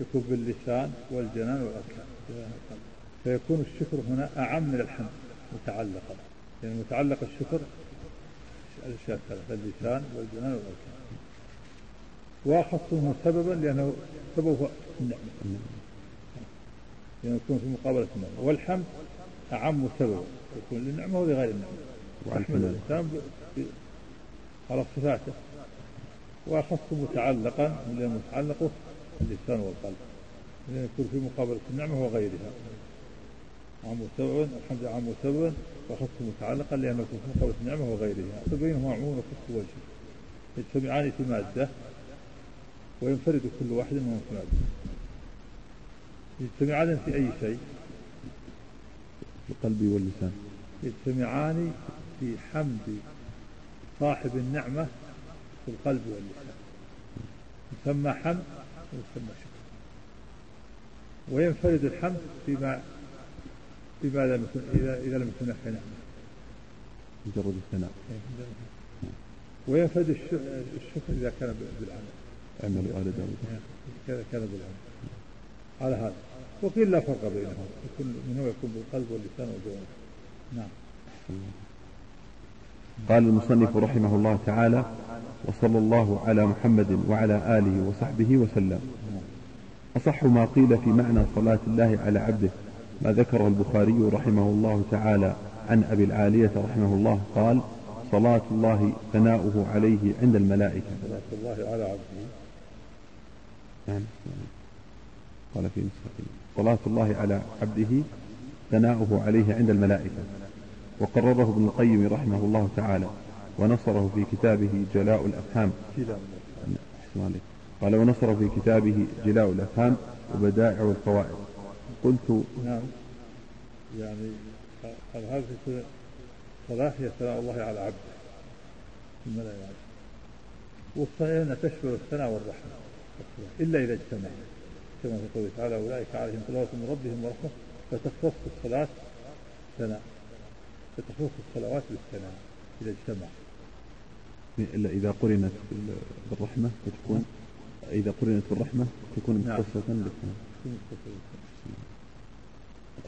S2: يكون باللسان والجنان والأركان فيكون الشكر هنا أعم من الحمد متعلقا. يعني متعلق الشكر الاشياء الثلاثه اللسان والجنان والأركان. منه سببا لأنه سببه النعمة. لأنه يكون في مقابلة النعمة. والحمد أعم سببا يكون للنعمة ولغير النعمة. يحمد الإنسان على صفاته. وأخص متعلقا لأنه متعلقه اللسان والقلب. لأن يكون في مقابلة النعمة وغيرها. عام سببا الحمد لله عام سببا وأخص متعلقا لأنه يكون في مقابلة النعمة وغيرها. فبينهما عموم وخص وجه. يجتمعان في مادة وينفرد كل واحد منهم في مادة يجتمعان في أي شيء.
S1: في القلب واللسان.
S2: يجتمعان في حمد صاحب النعمة في القلب واللسان. يسمى حمد ويسمى شكر. وينفرد الحمد فيما فيما لم يكن إذا إذا لم يكن في نعمة.
S1: مجرد الثناء.
S2: وينفرد الشكر إذا كان بالعمل.
S1: عمل آل داود.
S2: إذا كان بالعمل. على هذا. وقيل لا فرق بينهم. يكون منه يكون بالقلب واللسان والجوارح نعم.
S1: قال المصنف رحمه الله تعالى وصلى الله على محمد وعلى آله وصحبه وسلم. أصح ما قيل في معنى صلاة الله على عبده ما ذكره البخاري رحمه الله تعالى عن أبي العالية رحمه الله قال صلاة الله ثناؤه عليه عند الملائكة.
S2: صلاة الله على عبده.
S1: نعم. قال في صلاة الله على عبده ثناؤه عليه عند الملائكة. وقرره ابن القيم رحمه الله تعالى ونصره في كتابه جلاء الأفهام. قال ونصره في كتابه جلاء الأفهام وبدائع الفوائد. قلت
S2: نعم. يعني هذه صلاة هي ثناء الله على عبده؟ الملائكة والصحيح أنها تشمل الثناء والرحمة. إلا إذا اجتمع. كما في قوله تعالى أولئك عليهم صلوات من ربهم ورحمة. فتختص الصلاة ثناء. فتخص الصلوات بالثناء إذا اجتمع.
S1: إلا إذا قرنت بالرحمة فتكون إذا قرنت بالرحمة تكون نعم. مختصة بالثناء.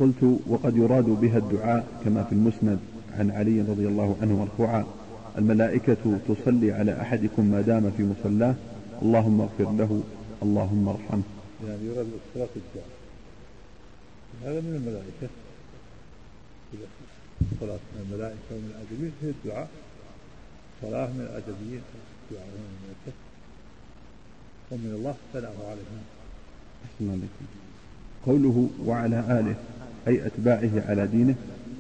S1: قلت وقد يراد بها الدعاء كما في المسند عن علي رضي الله عنه مرفوعا الملائكة تصلي على أحدكم ما دام في مصلاه اللهم اغفر له اللهم ارحمه.
S2: يعني يراد الصلاة الدعاء. هذا من الملائكة. صلاة من الملائكة ومن الآدميين هي الدعاء. صلاة من الآدميين الدعاء من الملائكة. ومن الله ثناءه عليهم.
S1: أحسن عليكم. قوله وعلى آله أي أتباعه على دينه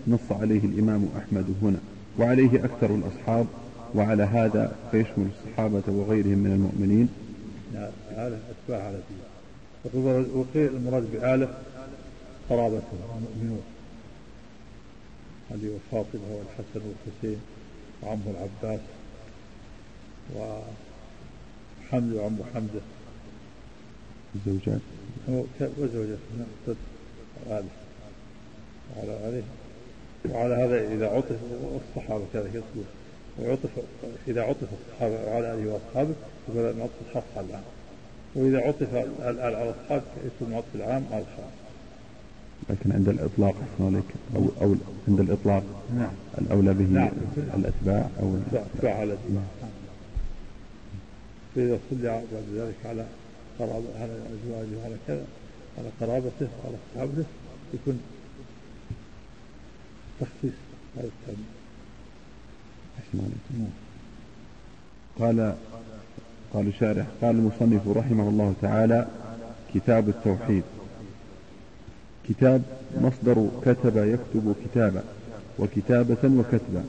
S1: نص عليه الإمام أحمد هنا. وعليه أكثر الأصحاب وعلى هذا فيشمل الصحابة وغيرهم من المؤمنين.
S2: نعم آله أتباع على وقيل المراد بآلة قرابته المؤمنون. علي وفاطمة والحسن والحسين وعمه العباس وحمزة وعمه حمزة.
S1: الزوجات.
S2: وزوجات نعم. وعلى عليه. وعلى هذا إذا عطف الصحابة كذا يصبر ويعطف إذا عطف الصحابة وعلى آله وأصحابه يقول نعطف الخاص على العام وإذا عطف على الأصحاب يكون عطف العام على الخاص
S1: لكن عند الإطلاق عليك أو, أو عند الإطلاق نعم. الأولى به نعم. الأتباع أو
S2: الأتباع على نعم. فإذا صلى بعد ذلك على قرابة على أزواجه على كذا على قرابته على أصحابه يكون تخصيص هذا
S1: نعم. قال قال الشارح قال المصنف رحمه الله تعالى كتاب التوحيد. كتاب مصدر كتب يكتب كتابا وكتابة وكتبا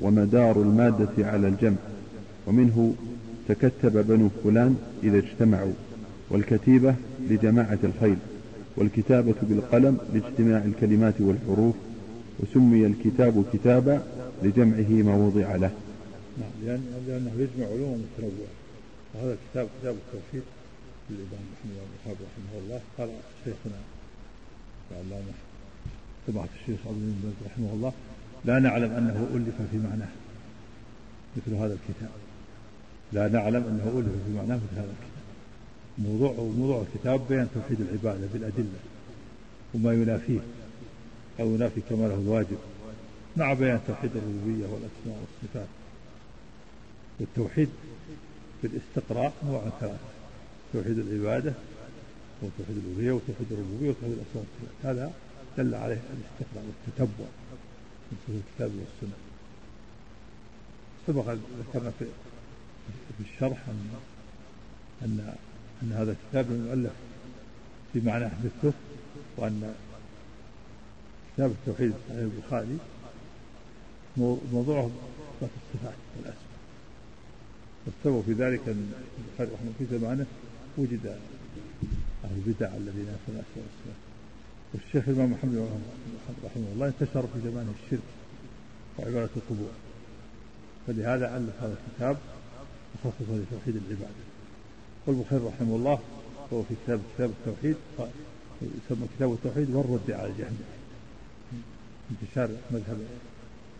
S1: ومدار المادة على الجمع ومنه تكتب بنو فلان إذا اجتمعوا والكتيبة لجماعة الخيل والكتابة بالقلم لاجتماع الكلمات والحروف وسمي الكتاب كتابا لجمعه ما وضع له.
S2: نعم لأنه يجمع علوم متنوعة. وهذا الكتاب كتاب التوحيد الإمام محمد بن وهاب رحمه الله. قال شيخنا العلامة سماحة الشيخ عبد المنذر رحمه الله لا نعلم أنه ألف في معناه مثل هذا الكتاب. لا نعلم أنه ألف في معناه مثل هذا الكتاب. موضوع موضوع الكتاب بيان توحيد العبادة بالأدلة وما ينافيه أو ينافي كماله الواجب. مع بيان توحيد الربوبية والأسماء والصفات. والتوحيد في الاستقراء نوع ثلاثة توحيد العبادة وتوحيد الألوهية وتوحيد الربوبية وتوحيد الأسماء والصفات. هذا دل عليه الاستقراء والتتبع من الكتاب والسنة. سبق ذكرنا في في الشرح أن أن أن هذا الكتاب المؤلف في معناه مثله وأن كتاب التوحيد صحيح البخاري موضوعه إثبات الصفات والأسماء والسبب في ذلك أن البخاري رحمه في زمانه وجد أهل البدع الذين ينسون الأسماء والصفات والشيخ الإمام محمد رحمه الله انتشر في زمانه الشرك وعبادة القبور. فلهذا ألف هذا الكتاب مخصصا لتوحيد العبادة. والبخاري رحمه الله هو في كتاب كتاب التوحيد يسمى كتاب التوحيد والرد على الجهم انتشار مذهب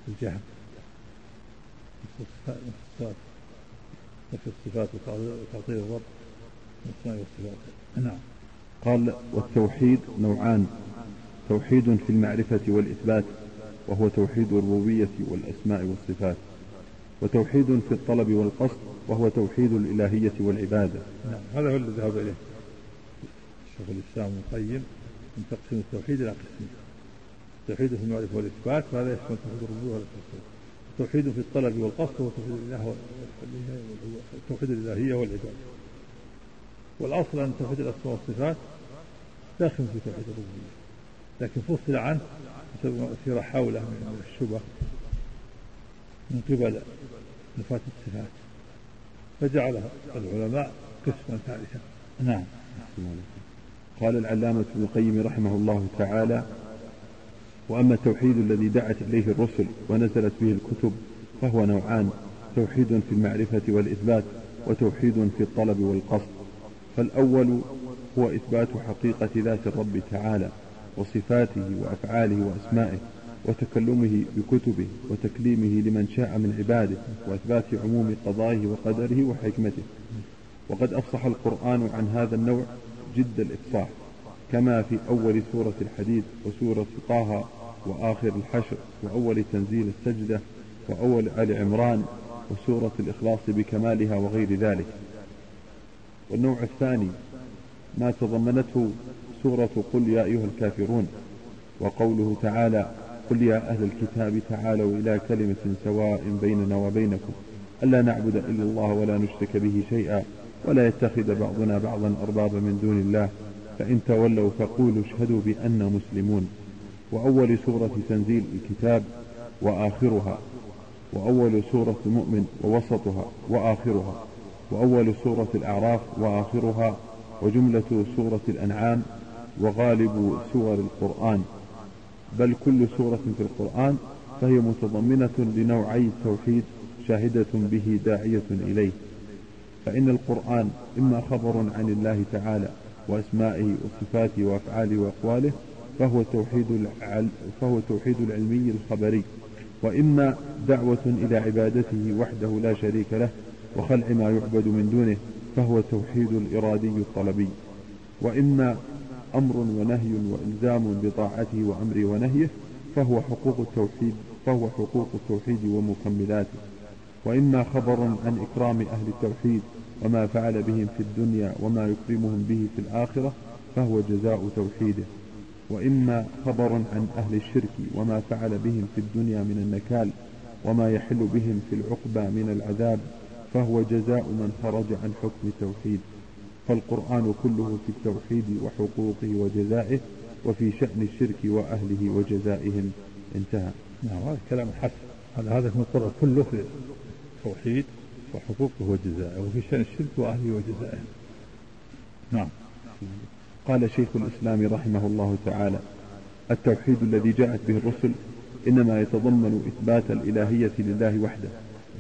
S2: الجهم الصفات نفي الصفات وتعطيل الرب والاسماء والصفات نعم.
S1: قال والتوحيد نوعان توحيد في المعرفة والإثبات وهو توحيد الربوبية والأسماء والصفات. وتوحيد في الطلب والقصد وهو توحيد الإلهية والعبادة.
S2: نعم. هذا هو الذي ذهب إليه شيخ الإسلام ابن القيم من تقسيم التوحيد إلى قسمين. توحيد في المعرفة والإثبات وهذا يشمل توحيد الربوبية والأسماء توحيد في الطلب والقصد هو توحيد الإله توحيد الإلهية والعبادة. والأصل أن توحيد الأسماء والصفات داخل في توحيد الربوبية. لكن فصل عنه بسبب أثير حوله من الشبه من قبل نفاة الصفات. فجعلها العلماء قسما ثالثا. نعم.
S1: قال العلامة ابن القيم رحمه الله تعالى وأما التوحيد الذي دعت إليه الرسل ونزلت به الكتب فهو نوعان توحيد في المعرفة والإثبات وتوحيد في الطلب والقصد. فالأول هو إثبات حقيقة ذات الرب تعالى وصفاته وأفعاله وأسمائه وتكلمه بكتبه وتكليمه لمن شاء من عباده وإثبات عموم قضائه وقدره وحكمته. وقد أفصح القرآن عن هذا النوع جد الإفصاح كما في أول سورة الحديد وسورة طه وآخر الحشر وأول تنزيل السجدة وأول آل عمران وسورة الإخلاص بكمالها وغير ذلك. والنوع الثاني ما تضمنته سورة قل يا أيها الكافرون وقوله تعالى قل يا أهل الكتاب تعالوا إلى كلمة سواء بيننا وبينكم ألا نعبد إلا الله ولا نشرك به شيئا ولا يتخذ بعضنا بعضا أربابا من دون الله فإن تولوا فقولوا اشهدوا بأننا مسلمون. وأول سورة تنزيل الكتاب وآخرها وأول سورة المؤمن ووسطها وآخرها وأول سورة الأعراف وآخرها وجملة سورة الأنعام وغالب سور القرآن. بل كل سورة في القرآن فهي متضمنة لنوعي التوحيد شاهدة به داعية إليه. فإن القرآن إما خبر عن الله تعالى وأسمائه وصفاته وأفعاله وأقواله فهو توحيد فهو توحيد العلمي الخبري. وإما دعوة إلى عبادته وحده لا شريك له وخلع ما يعبد من دونه فهو توحيد الإرادي الطلبي. وإما أمر ونهي وإلزام بطاعته وأمره ونهيه فهو حقوق التوحيد فهو حقوق التوحيد ومكملاته. وإما خبر عن إكرام أهل التوحيد وما فعل بهم في الدنيا وما يكرمهم به في الآخرة فهو جزاء توحيده. وإما خبر عن أهل الشرك وما فعل بهم في الدنيا من النكال وما يحل بهم في العقبى من العذاب فهو جزاء من خرج عن حكم التوحيد. فالقرآن كله في التوحيد وحقوقه وجزائه وفي شأن الشرك وأهله وجزائهم. انتهى.
S2: نعم هذا كلام حسن هذا هذا القرآن كله في التوحيد وحقوقه وجزائه وفي شأن الشرك وأهله وجزائه. نعم.
S1: قال شيخ الإسلام رحمه الله تعالى التوحيد الذي جاءت به الرسل إنما يتضمن إثبات الإلهية لله وحده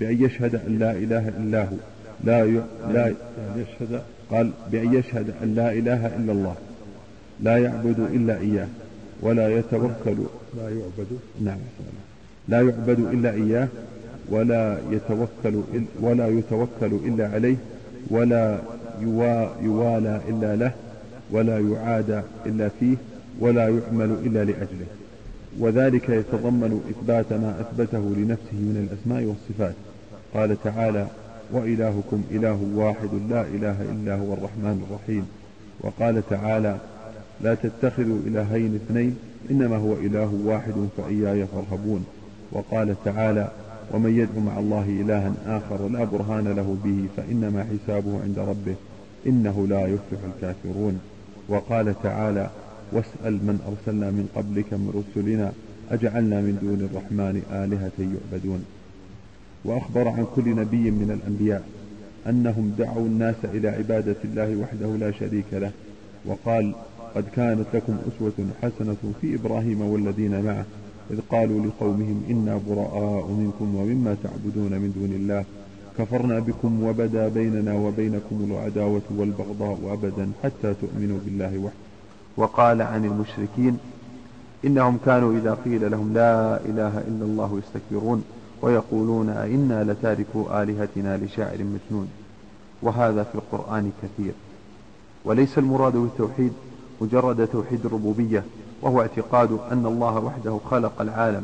S1: بأن يشهد أن لا إله إلا هو لا ي... لا
S2: يشهد
S1: قال بأن يشهد أن لا إله إلا الله لا يعبد إلا إياه ولا يتوكل
S2: لا يعبد.
S1: نعم. لا يعبد إلا إياه ولا يتوكل ولا يتوكل إلا عليه ولا يوالى إلا له ولا يعادى إلا فيه ولا يعمل إلا لأجله. وذلك يتضمن إثبات ما أثبته لنفسه من الأسماء والصفات. قال تعالى وإلهكم إله واحد لا إله إلا هو الرحمن الرحيم. وقال تعالى لا تتخذوا إلهين اثنين إنما هو إله واحد فإياي فارهبون. وقال تعالى ومن يدعو مع الله إلها آخر لا برهان له به فإنما حسابه عند ربه إنه لا يفلح الكافرون. وقال تعالى واسأل من أرسلنا من قبلك من رسلنا أجعلنا من دون الرحمن آلهة يعبدون. وأخبر عن كل نبي من الأنبياء أنهم دعوا الناس إلى عبادة الله وحده لا شريك له وقال قد كانت لكم أسوة حسنة في إبراهيم والذين معه إذ قالوا لقومهم إنا براء منكم ومما تعبدون من دون الله. كفرنا بكم وبدا بيننا وبينكم العداوة والبغضاء أبدا حتى تؤمنوا بالله وحده. وقال عن المشركين إنهم كانوا إذا قيل لهم لا إله إلا الله يستكبرون ويقولون أئنا لتاركوا آلهتنا لشاعر مجنون وهذا في القرآن كثير. وليس المراد بالتوحيد مجرد توحيد الربوبية وهو اعتقاد أن الله وحده خلق العالم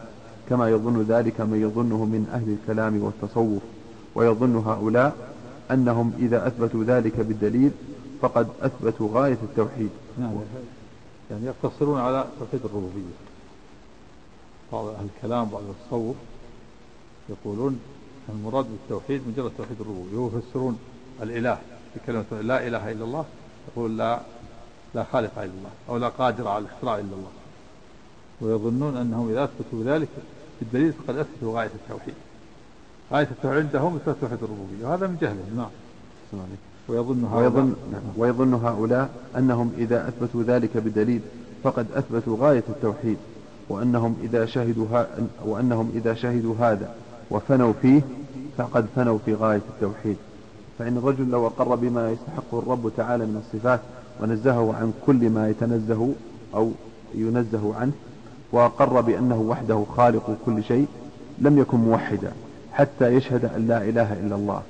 S1: كما يظن ذلك من يظنه من أهل الكلام والتصوف. ويظن هؤلاء أنهم إذا أثبتوا ذلك بالدليل فقد أثبتوا غاية التوحيد.
S2: نعم يعني يقتصرون على توحيد الربوبية. بعض أهل الكلام بعض التصوف يقولون المراد بالتوحيد مجرد توحيد الربوبية. ويفسرون الإله بكلمة لا إله إلا الله يقول لا لا خالق إلا الله أو لا قادر على الاختراع إلا الله. ويظنون أنهم إذا أثبتوا ذلك بالدليل فقد أثبتوا غاية التوحيد. غاية التوحيد عندهم إثبات توحيد الربوبية. وهذا من جهلهم. نعم.
S1: ويظن ويظن, ويظن هؤلاء أنهم إذا أثبتوا ذلك بدليل فقد أثبتوا غاية التوحيد وأنهم إذا شهدوا وأنهم إذا شهدوا هذا وفنوا فيه فقد فنوا في غاية التوحيد. فإن الرجل لو أقر بما يستحقه الرب تعالى من الصفات ونزهه عن كل ما يتنزه أو ينزه عنه وأقر بأنه وحده خالق كل شيء لم يكن موحدا. حتى يشهد أن لا إله إلا الله.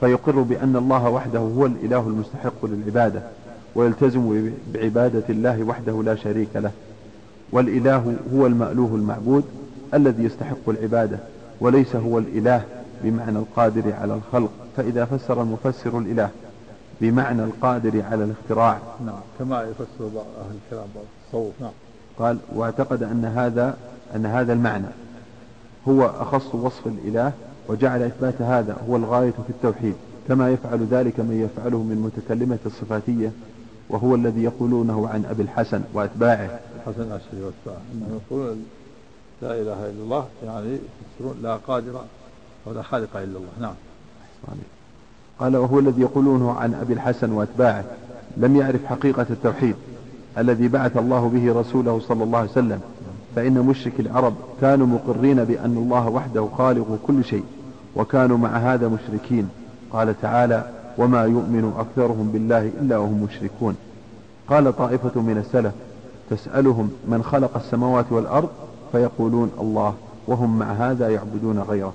S1: فيقر بأن الله وحده هو الإله المستحق للعبادة ويلتزم بعبادة الله وحده لا شريك له. والإله هو المألوه المعبود الذي يستحق العبادة وليس هو الإله بمعنى القادر على الخلق. فإذا فسر المفسر الإله بمعنى القادر على الاختراع.
S2: نعم كما يفسر بعض أهل الكلام بعض التصوف نعم.
S1: قال واعتقد أن هذا أن هذا المعنى. هو أخص وصف الإله وجعل إثبات هذا هو الغاية في التوحيد كما يفعل ذلك من يفعله من متكلمة الصفاتية وهو الذي يقولونه عن أبي الحسن وأتباعه.
S2: الحسن الأشعري وأتباعه أنهم يقولون لا إله إلا الله يعني يفسرون لا قادر ولا خالق إلا الله. نعم.
S1: قال وهو الذي يقولونه عن أبي الحسن وأتباعه لم يعرف حقيقة التوحيد الذي بعث الله به رسوله صلى الله عليه وسلم. فإن مشرك العرب كانوا مقرين بأن الله وحده خالق كل شيء وكانوا مع هذا مشركين. قال تعالى وما يؤمن أكثرهم بالله إلا وهم مشركون قال طائفة من السلف تسألهم من خلق السماوات والأرض؟ فيقولون الله وهم مع هذا يعبدون غيره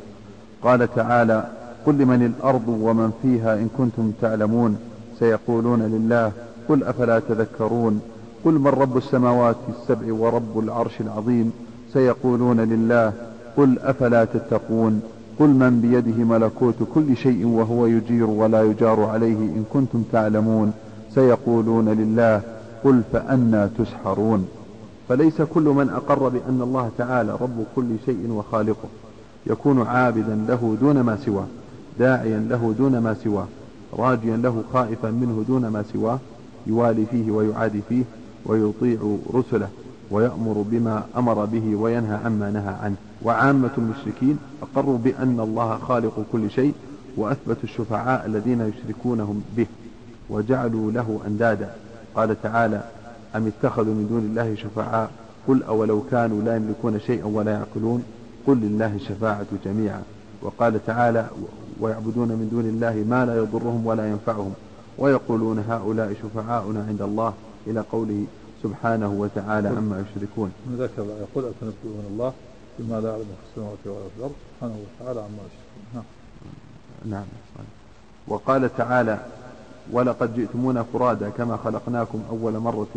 S1: قال تعالى قل لمن الأرض ومن فيها إن كنتم تعلمون سيقولون لله قل أفلا تذكرون؟ قل من رب السماوات السبع ورب العرش العظيم؟ سيقولون لله قل أفلا تتقون؟ قل من بيده ملكوت كل شيء وهو يجير ولا يجار عليه إن كنتم تعلمون؟ سيقولون لله قل فأنا تسحرون. فليس كل من أقر بأن الله تعالى رب كل شيء وخالقه. يكون عابدا له دون ما سواه داعيا له دون ما سواه راجيا له خائفا منه دون ما سواه يوالي فيه ويعادي فيه ويطيع رسله ويأمر بما أمر به وينهى عما نهى عنه. وعامة المشركين أقروا بأن الله خالق كل شيء وأثبتوا الشفعاء الذين يشركونهم به وجعلوا له أندادا. قال تعالى أم اتخذوا من دون الله شفعاء؟ قل أولو كانوا لا يملكون شيئا ولا يعقلون قل لله الشفاعة جميعا. وقال تعالى ويعبدون من دون الله ما لا يضرهم ولا ينفعهم. ويقولون هؤلاء شفعاؤنا عند الله. إلى قوله سبحانه وتعالى عما يشركون.
S2: ذكر يقول أتنبئون الله بما لا يعلم في السماوات ولا في الأرض سبحانه وتعالى عما يشركون. نعم.
S1: نعم. وقال تعالى ولقد جئتمونا فرادا كما خلقناكم أول مرة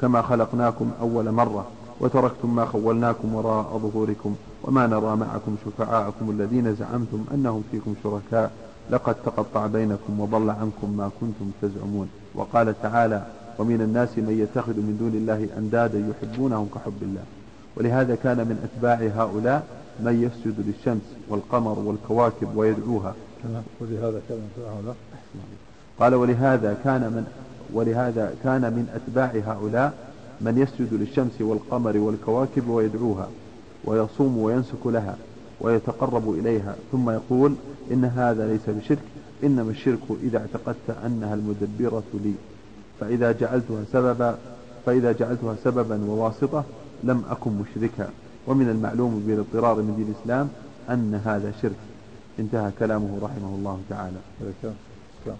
S1: كما خلقناكم أول مرة وتركتم ما خولناكم وراء ظهوركم وما نرى معكم شفعاءكم الذين زعمتم أنهم فيكم شركاء لقد تقطع بينكم وضل عنكم ما كنتم تزعمون. وقال تعالى ومن الناس من يتخذ من دون الله أندادا يحبونهم كحب الله. ولهذا كان من أتباع هؤلاء من يسجد للشمس والقمر والكواكب ويدعوها.
S2: ولهذا كان من
S1: قال ولهذا كان من ولهذا كان من أتباع هؤلاء من يسجد للشمس والقمر والكواكب ويدعوها ويصوم وينسك لها ويتقرب إليها. ثم يقول إن هذا ليس بشرك إنما الشرك إذا اعتقدت أنها المدبرة لي. فإذا جعلتها سببا فإذا جعلتها سببا وواسطة لم أكن مشركا. ومن المعلوم بالاضطرار من دين الإسلام أن هذا شرك. انتهى كلامه رحمه الله تعالى.
S2: نعم.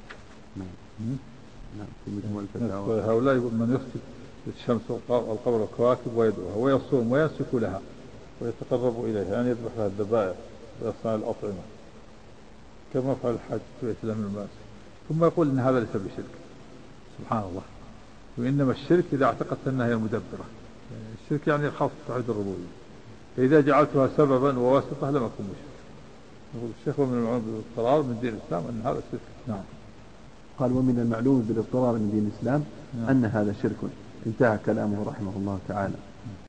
S2: نعم. الفتاوى. هؤلاء من يسجد للشمس والقمر والكواكب ويدعوها ويصوم وينسك لها ويتقرب إليها يعني يذبح لها الذبائح ويصنع الأطعمة. كما فعل الحج في الإسلام الماس ثم يقول إن هذا ليس بشرك. سبحان الله. وإنما الشرك إذا اعتقدت أنها هي المدبرة. الشرك يعني خاص توحيد الربوبية. فإذا جعلتها سببا وواسطة لم أكن مشرك يقول الشيخ ومن المعلوم بالاضطرار من دين الإسلام أن هذا شرك. نعم.
S1: قال ومن المعلوم بالاضطرار من دين الإسلام نعم. أن هذا شرك. انتهى كلامه رحمه الله تعالى.